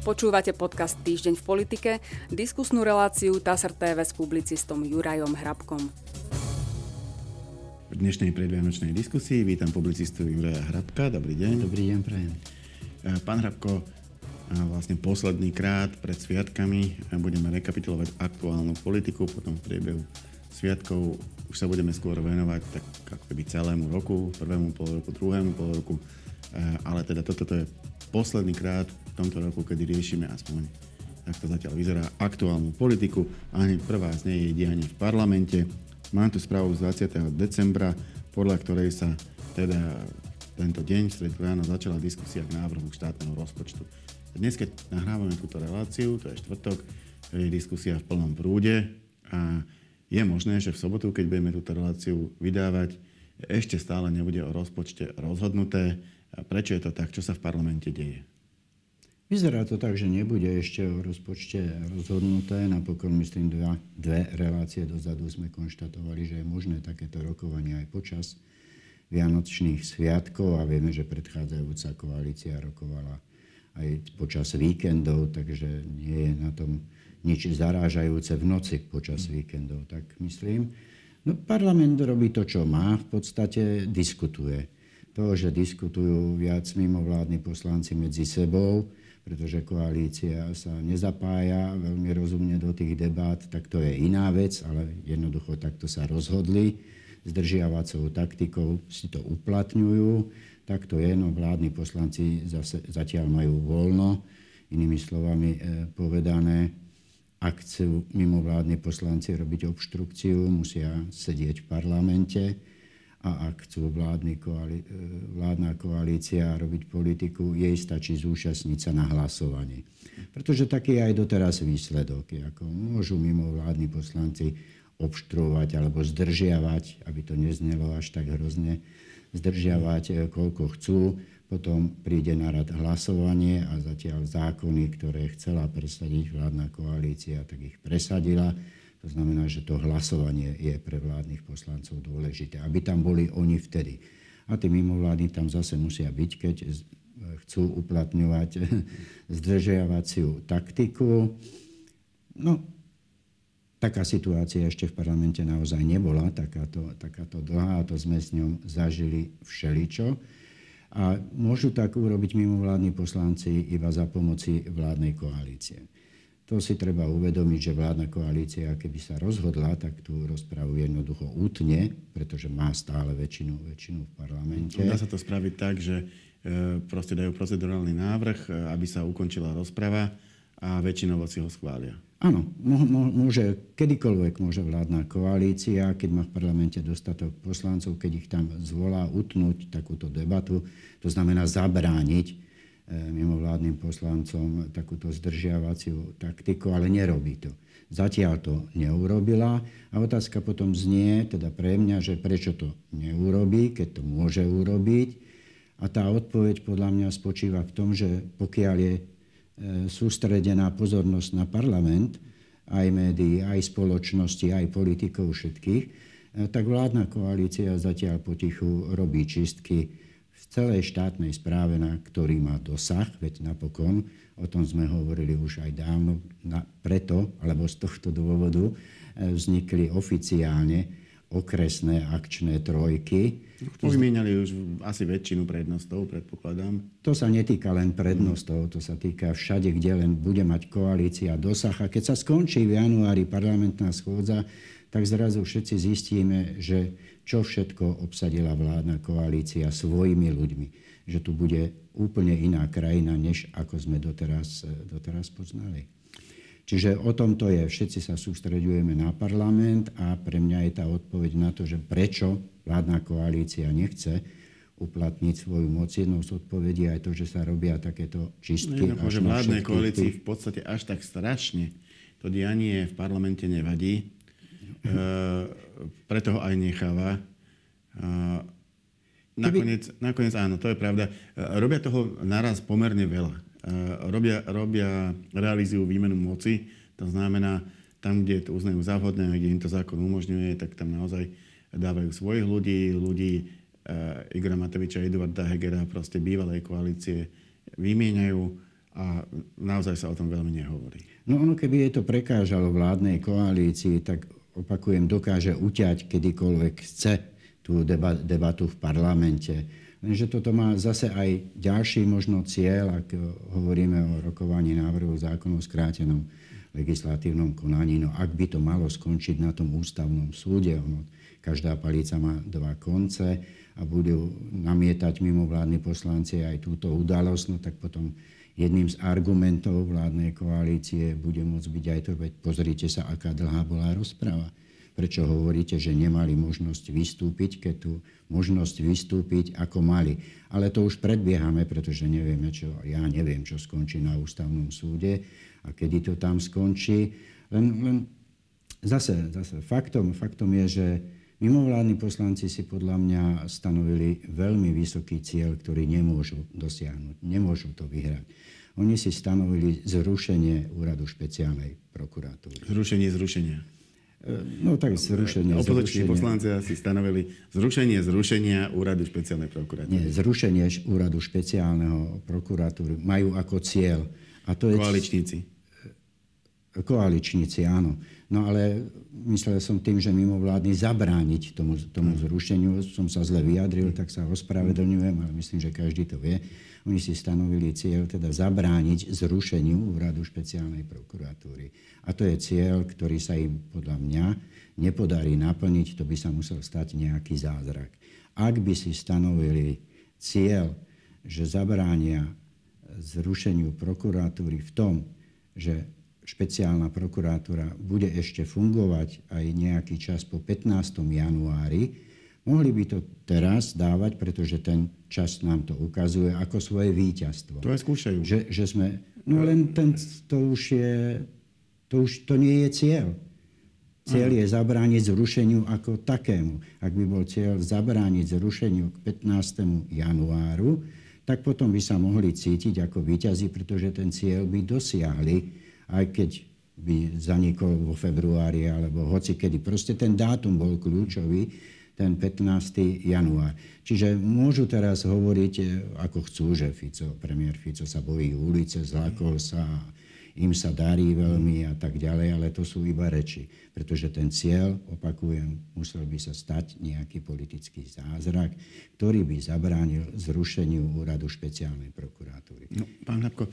Počúvate podcast Týždeň v politike, diskusnú reláciu TASR TV s publicistom Jurajom Hrabkom. V dnešnej predvianočnej diskusii vítam publicistu Juraja Hrabka. Dobrý deň. Dobrý deň, prajem. E, pán Hrabko, e, vlastne posledný krát pred sviatkami budeme rekapitulovať aktuálnu politiku, potom v priebehu sviatkov už sa budeme skôr venovať tak ako keby celému roku, prvému pol roku, druhému pol roku, e, ale teda toto je posledný krát tomto roku, kedy riešime aspoň tak to zatiaľ vyzerá, aktuálnu politiku a hneď prvá z nej je dianie v parlamente. Mám tu správu z 20. decembra, podľa ktorej sa teda tento deň, v stredu ráno, začala diskusia k návrhu štátneho rozpočtu. Dnes, keď nahrávame túto reláciu, to je štvrtok, je diskusia v plnom prúde a je možné, že v sobotu, keď budeme túto reláciu vydávať, ešte stále nebude o rozpočte rozhodnuté. A prečo je to tak? Čo sa v parlamente deje? Vyzerá to tak, že nebude ešte o rozpočte rozhodnuté. Napokon, myslím, dva, dve relácie dozadu sme konštatovali, že je možné takéto rokovanie aj počas Vianočných sviatkov a vieme, že predchádzajúca koalícia rokovala aj počas víkendov, takže nie je na tom nič zarážajúce v noci počas víkendov, tak myslím. No, parlament robí to, čo má, v podstate diskutuje. To, že diskutujú viac mimovládni poslanci medzi sebou, pretože koalícia sa nezapája veľmi rozumne do tých debát, tak to je iná vec, ale jednoducho takto sa rozhodli. Zdržiavacou taktikou si to uplatňujú. Tak to je, no vládni poslanci zase, zatiaľ majú voľno. Inými slovami e, povedané, ak chcú mimovládni poslanci robiť obštrukciu, musia sedieť v parlamente a ak chcú koali- e, vládna koalícia robiť politiku, jej stačí zúčastniť sa na hlasovaní. Pretože taký je aj doteraz výsledok. Ako môžu mimo vládni poslanci obštruovať alebo zdržiavať, aby to neznelo až tak hrozne, zdržiavať e, koľko chcú, potom príde na rad hlasovanie a zatiaľ zákony, ktoré chcela presadiť vládna koalícia, tak ich presadila to znamená, že to hlasovanie je pre vládnych poslancov dôležité, aby tam boli oni vtedy. A tí mimovládni tam zase musia byť, keď chcú uplatňovať zdržiavaciu taktiku. No, taká situácia ešte v parlamente naozaj nebola, takáto, takáto dlhá, a to sme s ňou zažili všeličo. A môžu tak urobiť mimovládni poslanci iba za pomoci vládnej koalície. To si treba uvedomiť, že vládna koalícia, keby sa rozhodla, tak tú rozpravu jednoducho útne, pretože má stále väčšinu, väčšinu v parlamente. Dá sa to spraviť tak, že e, proste dajú procedurálny návrh, e, aby sa ukončila rozprava a väčšinovo si ho schvália. Áno, môže, kedykoľvek môže vládna koalícia, keď má v parlamente dostatok poslancov, keď ich tam zvolá, utnúť takúto debatu, to znamená zabrániť mimovládnym poslancom takúto zdržiavaciu taktiku, ale nerobí to. Zatiaľ to neurobila a otázka potom znie, teda pre mňa, že prečo to neurobí, keď to môže urobiť. A tá odpoveď podľa mňa spočíva v tom, že pokiaľ je e, sústredená pozornosť na parlament, aj médií, aj spoločnosti, aj politikov všetkých, e, tak vládna koalícia zatiaľ potichu robí čistky v celej štátnej správe, na ktorý má dosah, veď napokon, o tom sme hovorili už aj dávno, na, preto, alebo z tohto dôvodu, e, vznikli oficiálne okresné akčné trojky. Vymieniali už asi väčšinu prednostov, predpokladám. To sa netýka len prednostov, to sa týka všade, kde len bude mať koalícia dosah. A keď sa skončí v januári parlamentná schôdza, tak zrazu všetci zistíme, že čo všetko obsadila vládna koalícia svojimi ľuďmi. Že tu bude úplne iná krajina, než ako sme doteraz, doteraz poznali. Čiže o tom to je. Všetci sa sústredujeme na parlament a pre mňa je tá odpoveď na to, že prečo vládna koalícia nechce uplatniť svoju moc. Jednou z odpovedí aj to, že sa robia takéto čistky. No, že vládnej koalícii v podstate až tak strašne to dianie v parlamente nevadí, preto ho aj necháva. E, nakoniec, nakoniec áno, to je pravda. E, robia toho naraz pomerne veľa. Robia, robia, realizujú výmenu moci, to znamená, tam, kde to uznajú za vhodné, kde im to zákon umožňuje, tak tam naozaj dávajú svojich ľudí, ľudí Igora Matoviča, Eduarda Hegera, proste bývalej koalície, vymieňajú a naozaj sa o tom veľmi nehovorí. No ono, keby je to prekážalo vládnej koalícii, tak opakujem, dokáže uťať kedykoľvek chce tú debatu v parlamente. Lenže toto má zase aj ďalší možno cieľ, ak hovoríme o rokovaní návrhu zákonu o skrátenom legislatívnom konaní. No ak by to malo skončiť na tom ústavnom súde, ono, každá palica má dva konce a budú namietať mimovládni poslanci aj túto udalosť, no tak potom jedným z argumentov vládnej koalície bude môcť byť aj to, veď pozrite sa, aká dlhá bola rozpráva. Prečo hovoríte, že nemali možnosť vystúpiť, keď tu možnosť vystúpiť ako mali. Ale to už predbiehame, pretože nevieme, čo, ja neviem, čo skončí na ústavnom súde a kedy to tam skončí. Len, len zase, zase faktom, faktom je, že mimovládni poslanci si podľa mňa stanovili veľmi vysoký cieľ, ktorý nemôžu dosiahnuť, nemôžu to vyhrať. Oni si stanovili zrušenie úradu špeciálnej prokuratúry. Zrušenie zrušenia. E, no tak zrušenie. Opoziční poslanci si stanovili zrušenie zrušenia úradu špeciálnej prokuratúry. Nie, zrušenie úradu špeciálneho prokuratúry majú ako cieľ. A to je... Koaličníci. Koaličníci, áno. No ale myslel som tým, že mimo vládny zabrániť tomu, tomu zrušeniu. Som sa zle vyjadril, tak sa ospravedlňujem, ale myslím, že každý to vie. Oni si stanovili cieľ teda zabrániť zrušeniu úradu špeciálnej prokuratúry. A to je cieľ, ktorý sa im podľa mňa nepodarí naplniť, to by sa musel stať nejaký zázrak. Ak by si stanovili cieľ, že zabránia zrušeniu prokuratúry v tom, že špeciálna prokuratúra bude ešte fungovať aj nejaký čas po 15. januári, mohli by to teraz dávať, pretože ten čas nám to ukazuje ako svoje víťazstvo. To aj skúšajú. Že, že sme, no len ten, to už je, to už to nie je cieľ. Cieľ je zabrániť zrušeniu ako takému. Ak by bol cieľ zabrániť zrušeniu k 15. januáru, tak potom by sa mohli cítiť ako víťazi, pretože ten cieľ by dosiahli aj keď by zanikol vo februári alebo hoci kedy. Proste ten dátum bol kľúčový, ten 15. január. Čiže môžu teraz hovoriť, e, ako chcú, že Fico, premiér Fico sa bojí ulice, zlákol sa, im sa darí veľmi a tak ďalej, ale to sú iba reči. Pretože ten cieľ, opakujem, musel by sa stať nejaký politický zázrak, ktorý by zabránil zrušeniu úradu špeciálnej prokuratúry. No, pán Hlapko,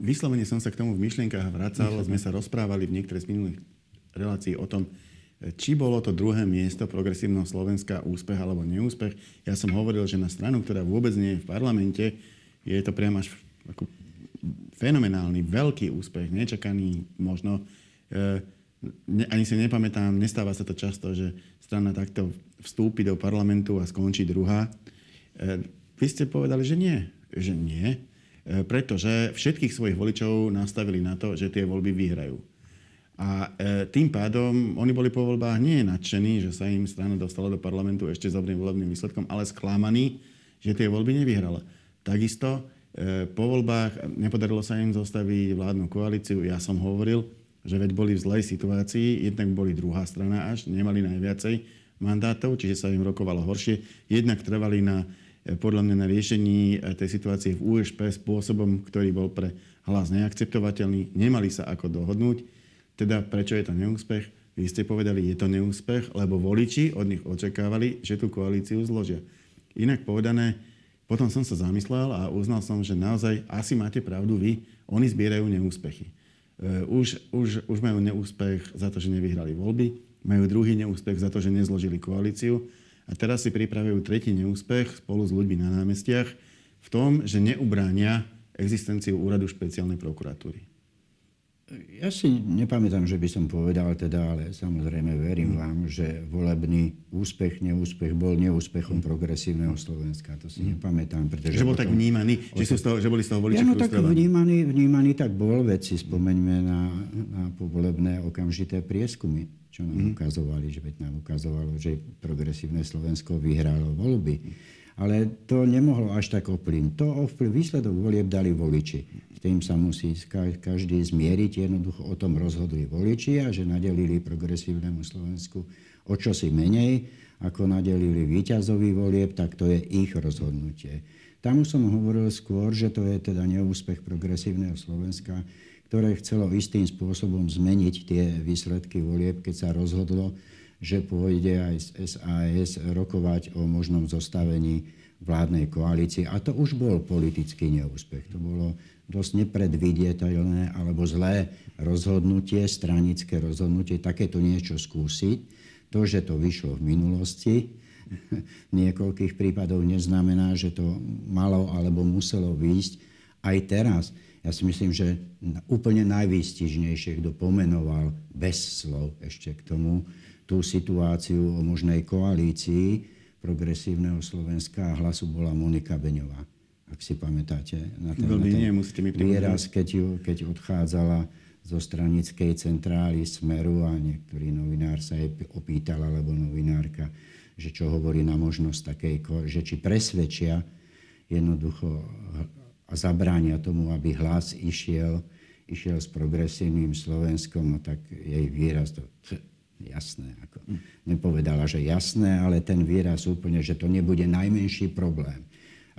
Vyslovene som sa k tomu v myšlienkach vracal. Sme sa rozprávali v niektorých z minulých relácií o tom, či bolo to druhé miesto progresívneho Slovenska úspech alebo neúspech. Ja som hovoril, že na stranu, ktorá vôbec nie je v parlamente, je to priam až ako fenomenálny, veľký úspech, nečakaný možno. E, ne, ani si nepamätám, nestáva sa to často, že strana takto vstúpi do parlamentu a skončí druhá. E, vy ste povedali, že nie. Že nie. E, pretože všetkých svojich voličov nastavili na to, že tie voľby vyhrajú. A e, tým pádom oni boli po voľbách nie nadšení, že sa im strana dostala do parlamentu ešte s dobrým volebným výsledkom, ale sklamaní, že tie voľby nevyhrala. Takisto e, po voľbách nepodarilo sa im zostaviť vládnu koalíciu. Ja som hovoril, že veď boli v zlej situácii, jednak boli druhá strana až, nemali najviacej mandátov, čiže sa im rokovalo horšie. Jednak trvali na podľa mňa na riešení e, tej situácie v USP spôsobom, ktorý bol pre hlas neakceptovateľný. Nemali sa ako dohodnúť. Teda prečo je to neúspech? Vy ste povedali, je to neúspech, lebo voliči od nich očakávali, že tú koalíciu zložia. Inak povedané, potom som sa zamyslel a uznal som, že naozaj asi máte pravdu vy, oni zbierajú neúspechy. E, už, už, už majú neúspech za to, že nevyhrali voľby, majú druhý neúspech za to, že nezložili koalíciu a teraz si pripravujú tretí neúspech spolu s ľuďmi na námestiach v tom, že neubránia existenciu úradu špeciálnej prokuratúry. Ja si nepamätám, že by som povedal teda, ale samozrejme verím vám, že volebný úspech, neúspech bol neúspechom progresívneho Slovenska. To si nepamätám. Pretože že bol tak vnímaný, že, sú z toho, že boli z toho voliči ja, no, tak vnímaný, vnímaný tak bol, veci spomeňme na, na povolebné okamžité prieskumy čo nám mm. ukazovali, že veď nám ukazovalo, že progresívne Slovensko vyhralo voľby. Ale to nemohlo až tak ovplyvniť. To ovplyv, výsledok volieb dali voliči. S tým sa musí každý zmieriť. Jednoducho o tom rozhodli voliči a že nadelili progresívnemu Slovensku o čosi menej, ako nadelili víťazovi volieb, tak to je ich rozhodnutie. Tam už som hovoril skôr, že to je teda neúspech progresívneho Slovenska, ktoré chcelo istým spôsobom zmeniť tie výsledky volieb, keď sa rozhodlo, že pôjde aj z SAS rokovať o možnom zostavení vládnej koalície. A to už bol politický neúspech. To bolo dosť nepredviditeľné alebo zlé rozhodnutie, stranické rozhodnutie, takéto niečo skúsiť. To, že to vyšlo v minulosti, v niekoľkých prípadoch neznamená, že to malo alebo muselo výjsť aj teraz. Ja si myslím, že úplne najvýstižnejšie, kto pomenoval bez slov ešte k tomu tú situáciu o možnej koalícii, progresívneho Slovenska a hlasu bola Monika Beňová. Ak si pamätáte na ten, Veľmi nie, mi výraz, keď, ju, keď odchádzala zo stranickej centrály Smeru a niektorý novinár sa jej opýtal, alebo novinárka, že čo hovorí na možnosť takej, že či presvedčia jednoducho a zabránia tomu, aby hlas išiel, išiel s progresívnym Slovenskom, no tak jej výraz to jasné. Ako, nepovedala, že jasné, ale ten výraz úplne, že to nebude najmenší problém.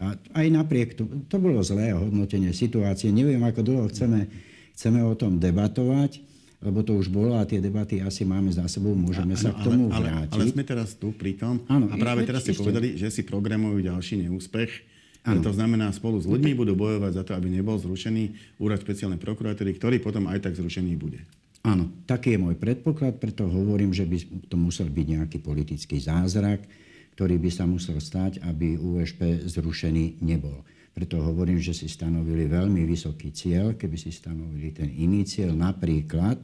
A aj napriek to, to bolo zlé hodnotenie situácie. Neviem, ako dlho chceme, chceme o tom debatovať, lebo to už bolo a tie debaty asi máme za sebou, môžeme a, sa k tomu ale, vrátiť. Ale, ale sme teraz tu pri tom ano, a práve teraz ste povedali, že si programujú ďalší neúspech. Ano. To znamená, spolu s ľuďmi budú bojovať za to, aby nebol zrušený úrad špeciálnej prokuratúry, ktorý potom aj tak zrušený bude. Áno, taký je môj predpoklad, preto hovorím, že by to musel byť nejaký politický zázrak, ktorý by sa musel stať, aby USP zrušený nebol. Preto hovorím, že si stanovili veľmi vysoký cieľ, keby si stanovili ten iný cieľ, napríklad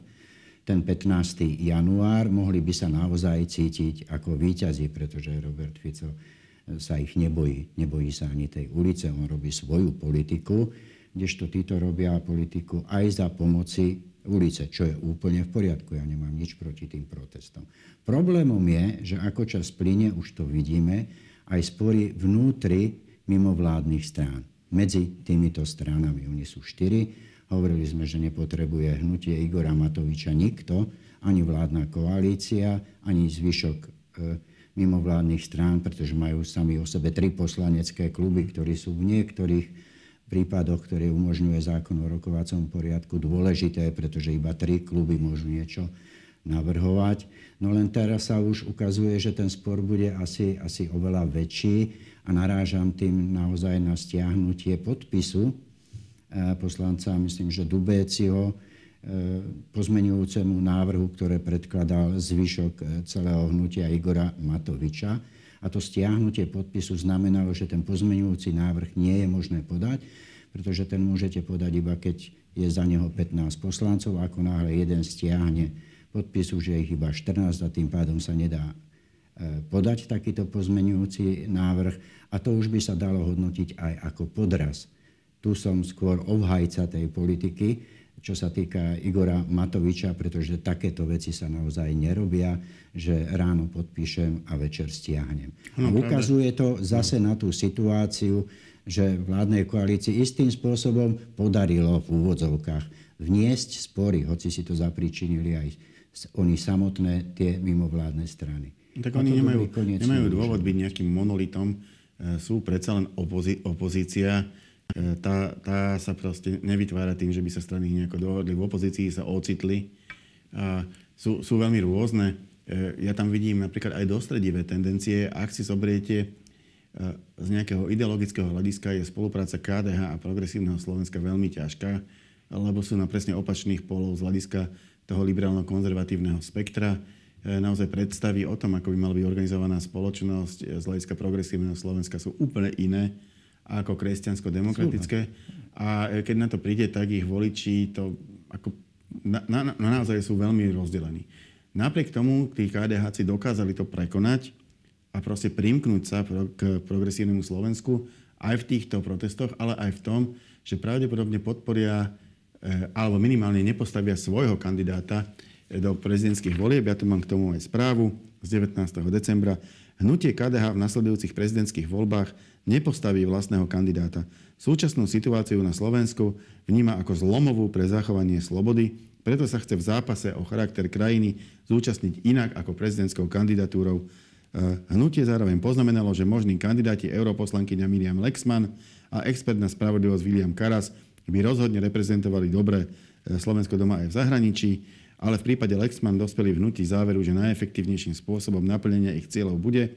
ten 15. január, mohli by sa naozaj cítiť ako výťazí, pretože Robert Fico sa ich nebojí. Nebojí sa ani tej ulice, on robí svoju politiku, kdežto títo robia politiku aj za pomoci ulice, čo je úplne v poriadku. Ja nemám nič proti tým protestom. Problémom je, že ako čas plyne, už to vidíme, aj spory vnútri mimovládnych strán. Medzi týmito stranami, oni sú štyri, hovorili sme, že nepotrebuje hnutie Igora Matoviča nikto, ani vládna koalícia, ani zvyšok e, mimovládnych strán, pretože majú sami o sebe tri poslanecké kluby, ktorí sú v niektorých prípadoch, ktoré umožňuje zákon o rokovacom poriadku, dôležité, pretože iba tri kluby môžu niečo navrhovať. No len teraz sa už ukazuje, že ten spor bude asi, asi oveľa väčší a narážam tým naozaj na stiahnutie podpisu eh, poslanca, myslím, že Dubéciho, eh, pozmenujúcemu návrhu, ktoré predkladal zvyšok eh, celého hnutia Igora Matoviča a to stiahnutie podpisu znamenalo, že ten pozmeňujúci návrh nie je možné podať, pretože ten môžete podať iba keď je za neho 15 poslancov, ako náhle jeden stiahne podpis, už je ich iba 14 a tým pádom sa nedá e, podať takýto pozmenujúci návrh a to už by sa dalo hodnotiť aj ako podraz. Tu som skôr obhajca tej politiky, čo sa týka Igora Matoviča, pretože takéto veci sa naozaj nerobia, že ráno podpíšem a večer stiahnem. No, a ukazuje to zase na tú situáciu, že vládnej koalícii istým spôsobom podarilo v úvodzovkách vniesť spory, hoci si to zapričinili aj oni samotné, tie mimovládne strany. Tak oni nemajú, nemajú dôvod byť nejakým monolitom, e, sú predsa len opozi- opozícia, tá, tá sa proste nevytvára tým, že by sa strany nejako dohodli. V opozícii sa ocitli a sú, sú veľmi rôzne. E, ja tam vidím napríklad aj dostredivé tendencie. Ak si zobriete e, z nejakého ideologického hľadiska, je spolupráca KDH a progresívneho Slovenska veľmi ťažká, lebo sú na presne opačných polov z hľadiska toho liberálno-konzervatívneho spektra. Naozaj predstavy o tom, ako by mala byť organizovaná spoločnosť z hľadiska progresívneho Slovenska sú úplne iné ako kresťansko-demokratické. A keď na to príde, tak ich voliči to ako na, na, na naozaj sú veľmi rozdelení. Napriek tomu tí KDH dokázali to prekonať a proste primknúť sa pro, k progresívnemu Slovensku aj v týchto protestoch, ale aj v tom, že pravdepodobne podporia e, alebo minimálne nepostavia svojho kandidáta e, do prezidentských volieb. Ja tu mám k tomu aj správu z 19. decembra. Hnutie KDH v nasledujúcich prezidentských voľbách nepostaví vlastného kandidáta. Súčasnú situáciu na Slovensku vníma ako zlomovú pre zachovanie slobody, preto sa chce v zápase o charakter krajiny zúčastniť inak ako prezidentskou kandidatúrou Hnutie zároveň poznamenalo, že možní kandidáti europoslankyňa Miriam Lexman a expert na spravodlivosť William Karas by rozhodne reprezentovali dobre Slovensko doma aj v zahraničí, ale v prípade Lexman dospeli v hnutí záveru, že najefektívnejším spôsobom naplnenia ich cieľov bude,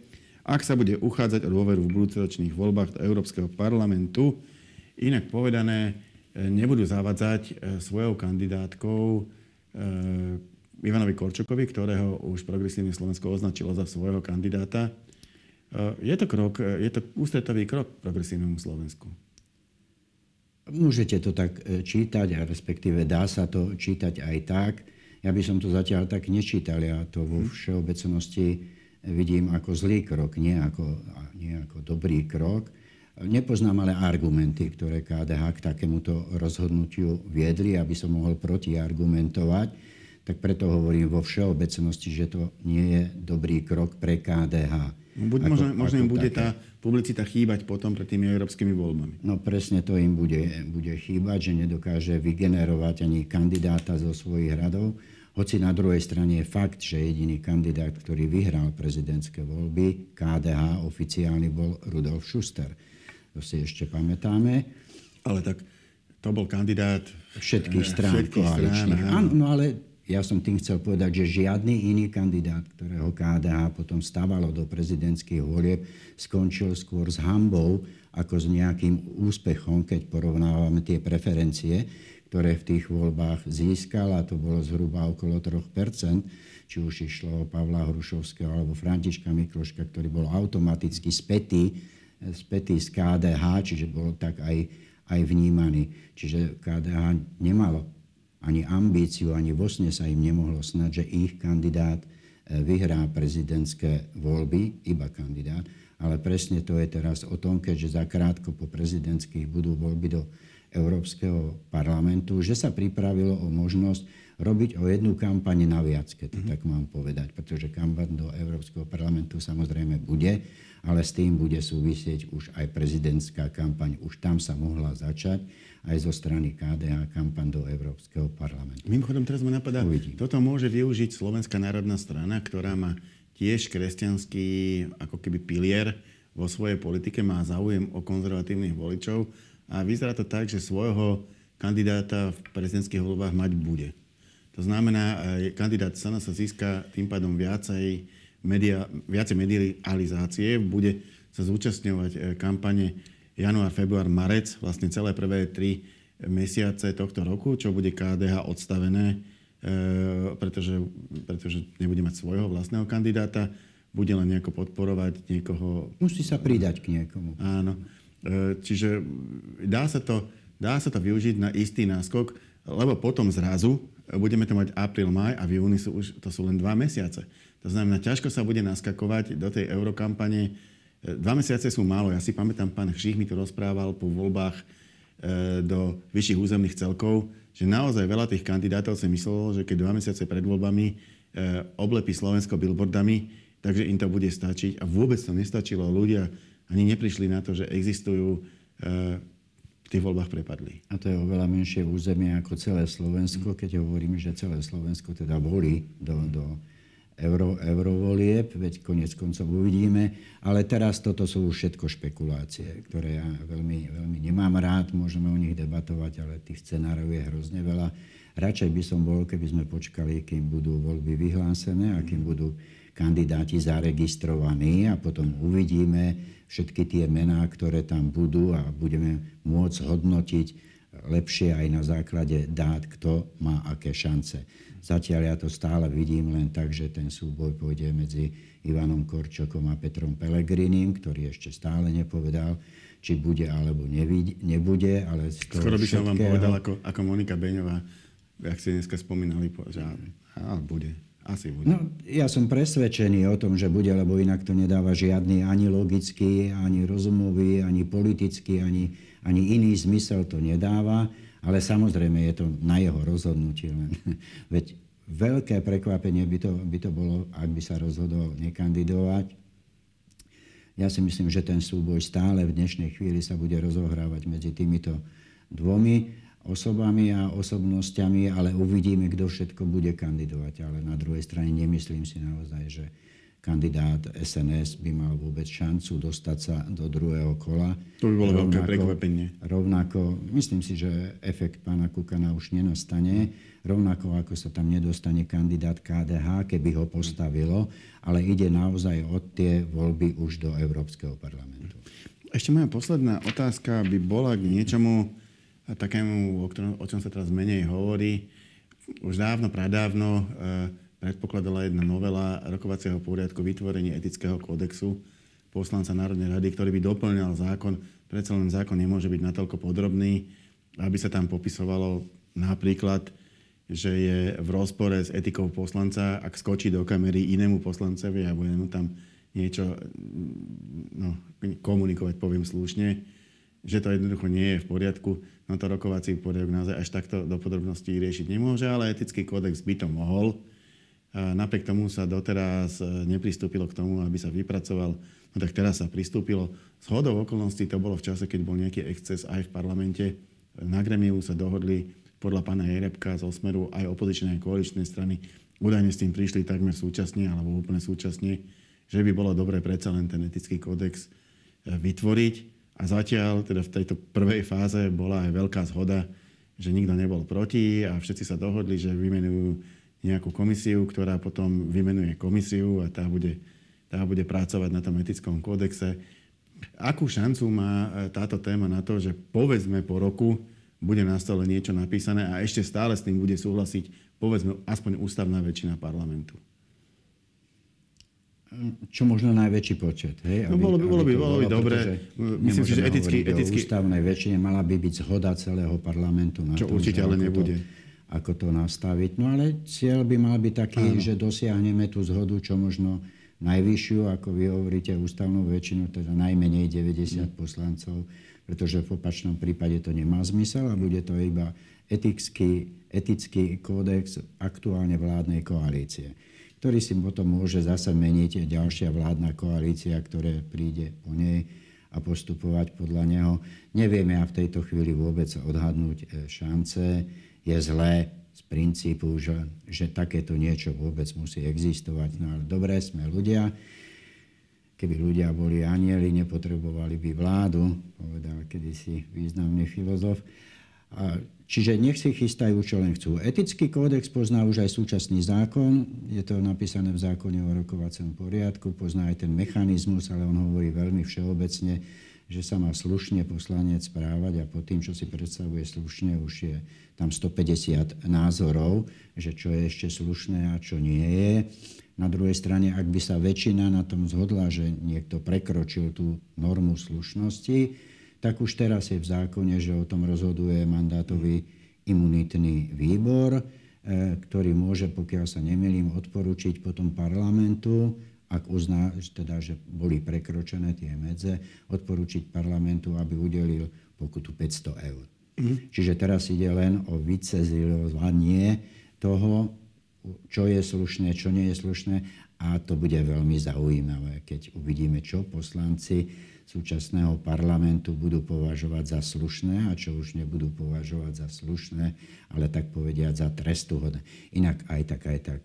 ak sa bude uchádzať o dôveru v budúcoročných voľbách do Európskeho parlamentu. Inak povedané, nebudú zavadzať svojou kandidátkou Ivanovi Korčokovi, ktorého už progresívne Slovensko označilo za svojho kandidáta. E, je to krok, e, je to ústretový krok progresívnemu Slovensku. Môžete to tak e, čítať, a respektíve dá sa to čítať aj tak. Ja by som to zatiaľ tak nečítal. Ja to vo mhm. všeobecnosti vidím ako zlý krok, nie ako, nie ako dobrý krok. Nepoznám ale argumenty, ktoré KDH k takémuto rozhodnutiu viedli, aby som mohol protiargumentovať tak preto hovorím vo všeobecnosti, že to nie je dobrý krok pre KDH. Buď ako, možno, možno im bude také. tá publicita chýbať potom pred tými európskymi voľbami. No presne to im bude, bude chýbať, že nedokáže vygenerovať ani kandidáta zo svojich radov. Hoci na druhej strane je fakt, že jediný kandidát, ktorý vyhral prezidentské voľby, KDH oficiálny bol Rudolf Schuster. To si ešte pamätáme. Ale tak to bol kandidát všetkých strán všetkých koaličných. Strán, áno. áno, no ale ja som tým chcel povedať, že žiadny iný kandidát, ktorého KDH potom stávalo do prezidentských volieb, skončil skôr s hambou ako s nejakým úspechom, keď porovnávame tie preferencie, ktoré v tých voľbách získal, a to bolo zhruba okolo 3%, či už išlo o Pavla Hrušovského alebo Františka Mikloška, ktorý bol automaticky spätý, spätý z KDH, čiže bol tak aj, aj vnímaný. Čiže KDH nemalo ani ambíciu, ani vo sa im nemohlo snať, že ich kandidát e, vyhrá prezidentské voľby, iba kandidát, ale presne to je teraz o tom, keďže zakrátko po prezidentských budú voľby do Európskeho parlamentu, že sa pripravilo o možnosť robiť o jednu kampaň naviac, keď to mm-hmm. tak mám povedať, pretože kampaň do Európskeho parlamentu samozrejme bude, ale s tým bude súvisieť už aj prezidentská kampaň. Už tam sa mohla začať aj zo strany KDH kampaň do Európskeho parlamentu. Mimochodom, teraz ma napadá, Uvidím. toto môže využiť Slovenská národná strana, ktorá má tiež kresťanský ako keby pilier vo svojej politike, má záujem o konzervatívnych voličov a vyzerá to tak, že svojho kandidáta v prezidentských voľbách mať bude. To znamená, kandidát sana sa získa tým pádom viacej, media, viacej medializácie, bude sa zúčastňovať e, kampane január, február, marec, vlastne celé prvé tri mesiace tohto roku, čo bude KDH odstavené, e, pretože, pretože nebude mať svojho vlastného kandidáta, bude len nejako podporovať niekoho. Musí sa pridať k niekomu. Áno. E, čiže dá sa, to, dá sa to využiť na istý náskok, lebo potom zrazu budeme to mať apríl, maj a v júni sú už, to sú len dva mesiace. To znamená, ťažko sa bude naskakovať do tej eurokampane Dva mesiace sú málo. Ja si pamätám, pán Hřích mi to rozprával po voľbách e, do vyšších územných celkov, že naozaj veľa tých kandidátov si myslelo, že keď dva mesiace pred voľbami e, oblepí Slovensko billboardami, takže im to bude stačiť. A vôbec to nestačilo. Ľudia ani neprišli na to, že existujú e, v tých voľbách prepadli. A to je oveľa menšie územie ako celé Slovensko, keď hovoríme, že celé Slovensko teda volí do, do euro, eurovolieb, veď konec koncov uvidíme. Ale teraz toto sú všetko špekulácie, ktoré ja veľmi, veľmi nemám rád. Môžeme o nich debatovať, ale tých scenárov je hrozne veľa. Radšej by som bol, keby sme počkali, kým budú voľby vyhlásené a kým budú kandidáti zaregistrovaní a potom uvidíme všetky tie mená, ktoré tam budú a budeme môcť hodnotiť lepšie aj na základe dát, kto má aké šance. Zatiaľ ja to stále vidím len tak, že ten súboj pôjde medzi Ivanom Korčokom a Petrom Pelegrinim, ktorý ešte stále nepovedal, či bude alebo nebude. Ale z toho Skoro by som vám povedal ako, ako Monika Beňová, ak ste dneska spomínali, že á, bude. Asi bude. No, ja som presvedčený o tom, že bude, lebo inak to nedáva žiadny ani logický, ani rozumový, ani politický, ani, ani iný zmysel to nedáva. Ale samozrejme je to na jeho rozhodnutie. Len. Veď veľké prekvapenie by to, by to bolo, ak by sa rozhodol nekandidovať. Ja si myslím, že ten súboj stále v dnešnej chvíli sa bude rozohrávať medzi týmito dvomi osobami a osobnosťami, ale uvidíme, kto všetko bude kandidovať. Ale na druhej strane nemyslím si naozaj, že kandidát SNS by mal vôbec šancu dostať sa do druhého kola. To by bolo rovnako, veľké prekvapenie. Rovnako, myslím si, že efekt pána Kukana už nenastane, rovnako ako sa tam nedostane kandidát KDH, keby ho postavilo, ale ide naozaj od tie voľby už do Európskeho parlamentu. Ešte moja posledná otázka by bola k niečomu takému, o, ktorom, o čom sa teraz menej hovorí. Už dávno, pradávno e, predpokladala jedna novela rokovacieho poriadku vytvorenie etického kódexu poslanca Národnej rady, ktorý by doplňal zákon. Predsa len zákon nemôže byť natoľko podrobný, aby sa tam popisovalo napríklad, že je v rozpore s etikou poslanca, ak skočí do kamery inému poslancovi a bude mu tam niečo no, komunikovať, poviem slušne, že to jednoducho nie je v poriadku. No to rokovací poriadok naozaj až takto do podrobností riešiť nemôže, ale etický kódex by to mohol. Napriek tomu sa doteraz e, nepristúpilo k tomu, aby sa vypracoval. No tak teraz sa pristúpilo. Z hodou okolností to bolo v čase, keď bol nejaký exces aj v parlamente. Na gremiu sa dohodli podľa pána Jerebka z Osmeru aj opozičnej aj koaličnej strany. Údajne s tým prišli takmer súčasne alebo úplne súčasne, že by bolo dobre predsa len ten etický kódex e, vytvoriť. A zatiaľ, teda v tejto prvej fáze bola aj veľká zhoda, že nikto nebol proti a všetci sa dohodli, že vymenujú nejakú komisiu, ktorá potom vymenuje komisiu a tá bude, tá bude pracovať na tom etickom kódexe. Akú šancu má e, táto téma na to, že povedzme po roku bude na stole niečo napísané a ešte stále s tým bude súhlasiť povedzme aspoň ústavná väčšina parlamentu? Čo možno najväčší počet. Hej? No, aby, no bolo by, bolo by, bolo by dobre. Myslím si, že eticky... eticky... ústavnej väčšine mala by byť zhoda celého parlamentu. Na čo tom, určite ale nebude. To, ako to nastaviť. No ale cieľ by mal byť taký, Áno. že dosiahneme tú zhodu čo možno najvyššiu, ako vy hovoríte, ústavnú väčšinu, teda najmenej 90 mm. poslancov, pretože v opačnom prípade to nemá zmysel a bude to iba etický, etický kódex aktuálne vládnej koalície, ktorý si potom môže zase meniť ďalšia vládna koalícia, ktoré príde po nej a postupovať podľa neho. Nevieme a v tejto chvíli vôbec odhadnúť e, šance je zlé z princípu, že, že takéto niečo vôbec musí existovať. No ale dobré, sme ľudia. Keby ľudia boli anieli, nepotrebovali by vládu, povedal kedysi významný filozof. Čiže nech si chystajú, čo len chcú. Etický kódex pozná už aj súčasný zákon. Je to napísané v zákone o rokovacom poriadku. Pozná aj ten mechanizmus, ale on hovorí veľmi všeobecne že sa má slušne poslanec správať a po tým, čo si predstavuje slušne, už je tam 150 názorov, že čo je ešte slušné a čo nie je. Na druhej strane, ak by sa väčšina na tom zhodla, že niekto prekročil tú normu slušnosti, tak už teraz je v zákone, že o tom rozhoduje mandátový imunitný výbor, e, ktorý môže, pokiaľ sa nemýlim, odporučiť potom parlamentu, ak uzná, teda, že boli prekročené tie medze, odporúčiť parlamentu, aby udelil pokutu 500 eur. Mm. Čiže teraz ide len o vycezilovanie toho, čo je slušné, čo nie je slušné a to bude veľmi zaujímavé, keď uvidíme, čo poslanci súčasného parlamentu budú považovať za slušné a čo už nebudú považovať za slušné, ale tak povediať za trestuhodné. Inak aj tak, aj tak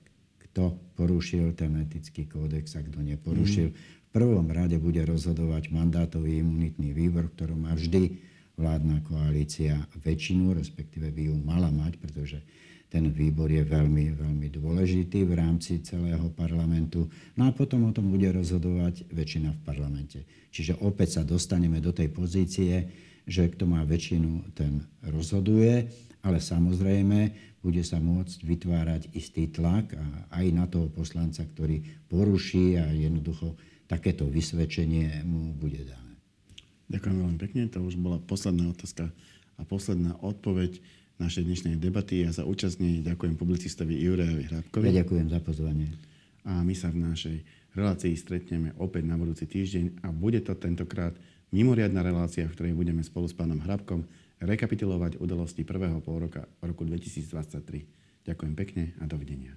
kto porušil ten etický kódex a kto neporušil. Mm. V prvom rade bude rozhodovať mandátový imunitný výbor, ktorý má vždy vládna koalícia väčšinu, respektíve by ju mala mať, pretože ten výbor je veľmi, veľmi dôležitý v rámci celého parlamentu. No a potom o tom bude rozhodovať väčšina v parlamente. Čiže opäť sa dostaneme do tej pozície, že kto má väčšinu, ten rozhoduje, ale samozrejme bude sa môcť vytvárať istý tlak aj na toho poslanca, ktorý poruší a jednoducho takéto vysvedčenie mu bude dané. Ďakujem veľmi pekne. To už bola posledná otázka a posledná odpoveď našej dnešnej debaty. Ja za účastne ďakujem publicistovi Jurejovi Hrabkovi. Ja ďakujem za pozvanie. A my sa v našej relácii stretneme opäť na budúci týždeň a bude to tentokrát mimoriadná relácia, v ktorej budeme spolu s pánom Hrabkom rekapitulovať udalosti prvého pol roka roku 2023. Ďakujem pekne a dovidenia.